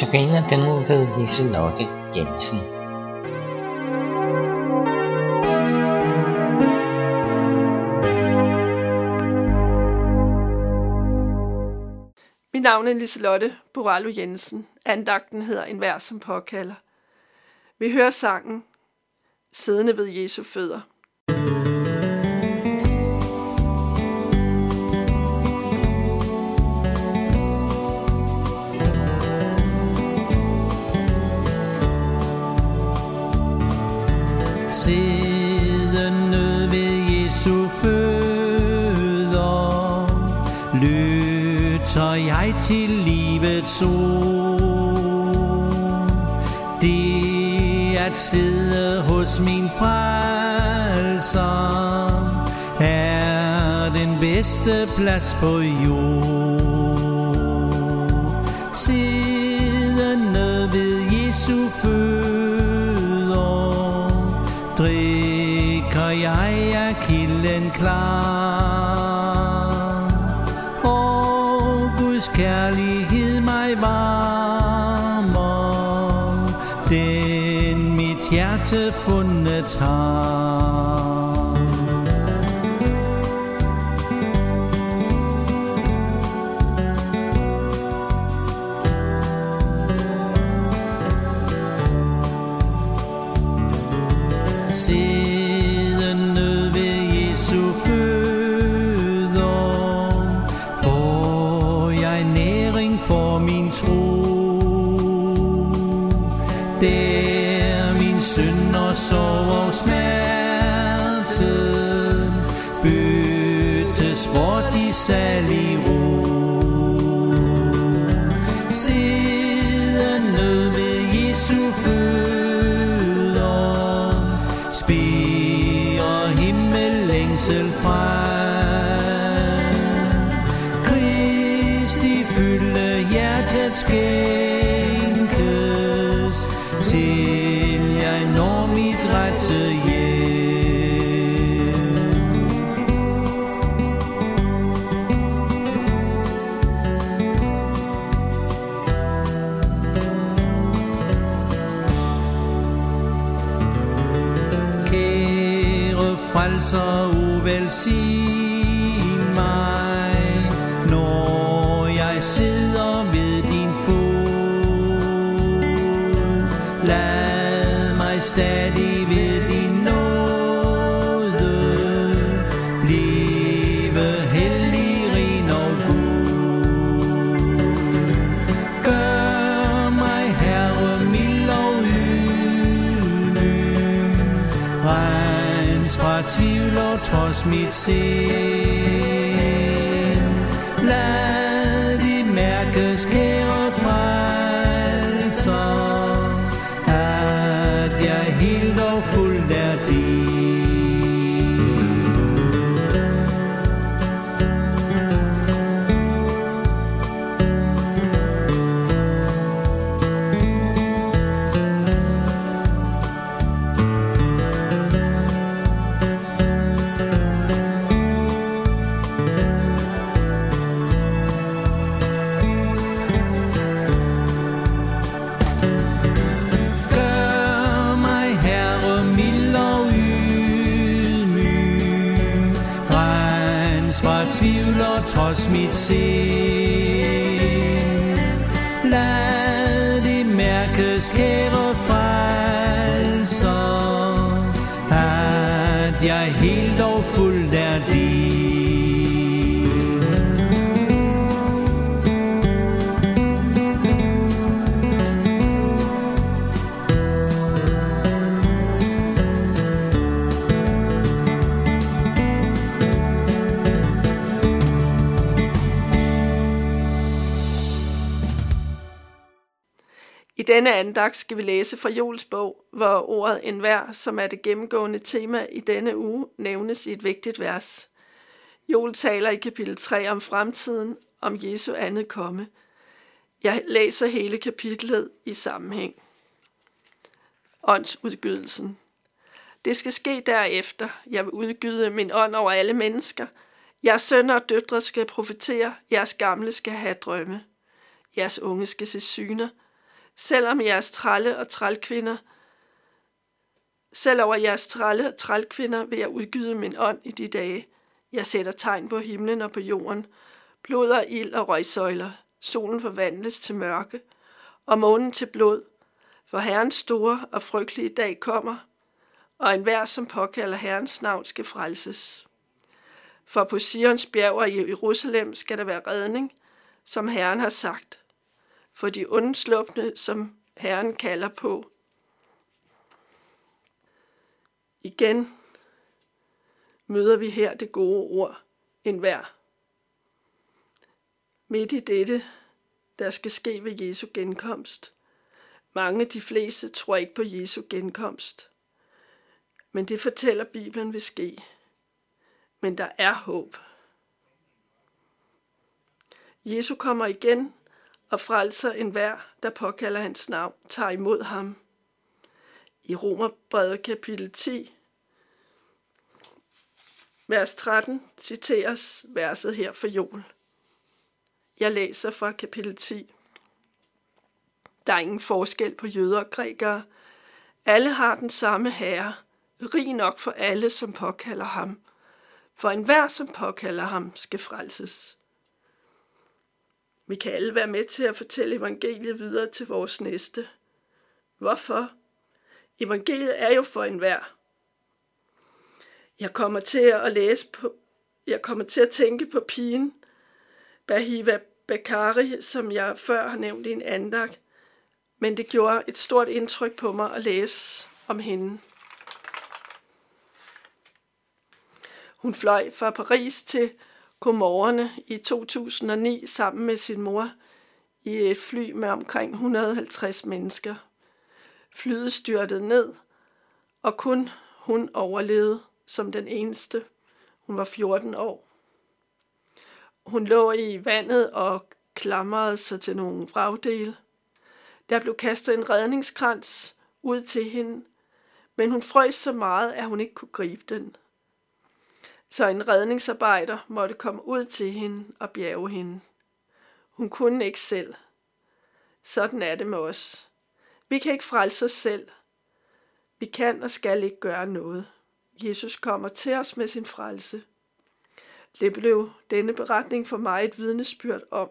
Notabene den nu ved Liselotte Jensen. Mit navn er Liselotte Borallo Jensen. Andagten hedder En vær som påkalder. Vi hører sangen Siddende ved Jesu fødder. Siddende ved Jesu fødder, lytter jeg til livets ord. Det at sidde hos min frelser, er den bedste plads på jord. Himlen klar. Og Guds kærlighed mig varmer, den mit hjerte fundet har. Salig ro. Siddende ved Jesu fødder, spiger himmellængsel frem. Kristi fylde hjertet skænkes, til jeg når mit rette hjem. Så uvelsign mig, når jeg sidder ved din fod. Lad mig stadig ved din nåde blive hellig, ren og god. Gør mig, Herre, mild og ydmyg, Rens tvivl og trods mit sind. Lad Rens tvivl og trods mit sind. Lad det mærkes, kære I denne andagt skal vi læse fra Jols bog, hvor ordet enhver, som er det gennemgående tema i denne uge, nævnes i et vigtigt vers. Jol taler i kapitel 3 om fremtiden, om Jesu andet komme. Jeg læser hele kapitlet i sammenhæng. Åndsudgydelsen. Det skal ske derefter. Jeg vil udgyde min ånd over alle mennesker. Jeres sønner og døtre skal profetere. Jeres gamle skal have drømme. Jeres unge skal se syner. Selvom jeres trælle og trælkvinder, selv over jeres trælle og trælkvinder vil jeg udgyde min ånd i de dage. Jeg sætter tegn på himlen og på jorden, blod og ild og røgsøjler. Solen forvandles til mørke, og månen til blod, for Herrens store og frygtelige dag kommer, og enhver, som påkalder Herrens navn, skal frelses. For på Sions bjerg og i Jerusalem skal der være redning, som Herren har sagt. For de undslupne, som Herren kalder på. Igen møder vi her det gode ord, en hver. Midt i dette, der skal ske ved Jesu genkomst. Mange, de fleste, tror ikke på Jesu genkomst. Men det fortæller Bibelen vil ske. Men der er håb. Jesu kommer igen og frelser enhver, der påkalder hans navn, tager imod ham. I Romerbrevet kapitel 10, vers 13, citeres verset her for jul. Jeg læser fra kapitel 10. Der er ingen forskel på jøder og grækere. Alle har den samme herre, rig nok for alle, som påkalder ham. For enhver, som påkalder ham, skal frelses. Vi kan alle være med til at fortælle evangeliet videre til vores næste. Hvorfor? Evangeliet er jo for enhver. Jeg kommer til at læse på, jeg kommer til at tænke på pigen, Bahiva Bakari, som jeg før har nævnt i en andag, men det gjorde et stort indtryk på mig at læse om hende. Hun fløj fra Paris til Komorerne i 2009 sammen med sin mor i et fly med omkring 150 mennesker. Flyet styrtede ned, og kun hun overlevede som den eneste. Hun var 14 år. Hun lå i vandet og klamrede sig til nogle vragdele. Der blev kastet en redningskrans ud til hende, men hun frøs så meget, at hun ikke kunne gribe den. Så en redningsarbejder måtte komme ud til hende og bjerge hende. Hun kunne ikke selv. Sådan er det med os. Vi kan ikke frelse os selv. Vi kan og skal ikke gøre noget. Jesus kommer til os med sin frelse. Det blev denne beretning for mig et vidnesbyrd om.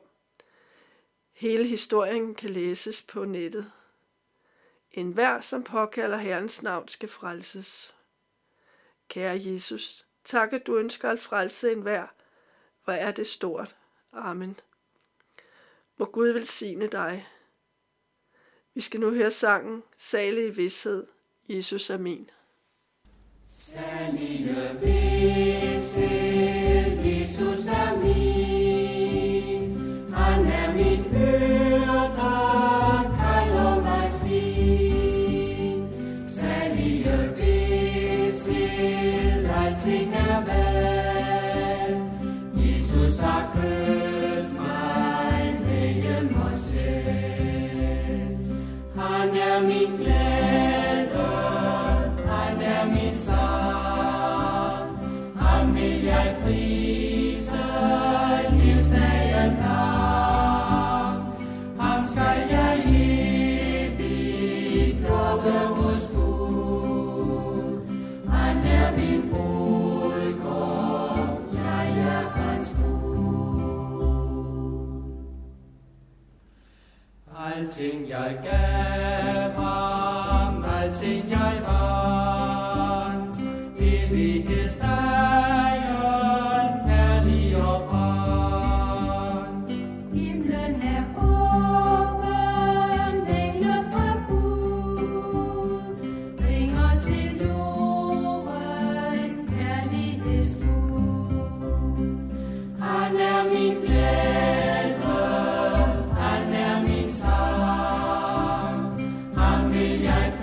Hele historien kan læses på nettet. En hver, som påkalder Herrens navn, skal frelses. Kære Jesus, tak at du ønsker at frelse en hver. Hvor er det stort. Amen. Må Gud velsigne dig. Vi skal nu høre sangen Salig i vidshed. Jesus er min. Salige vidshed, 情也该。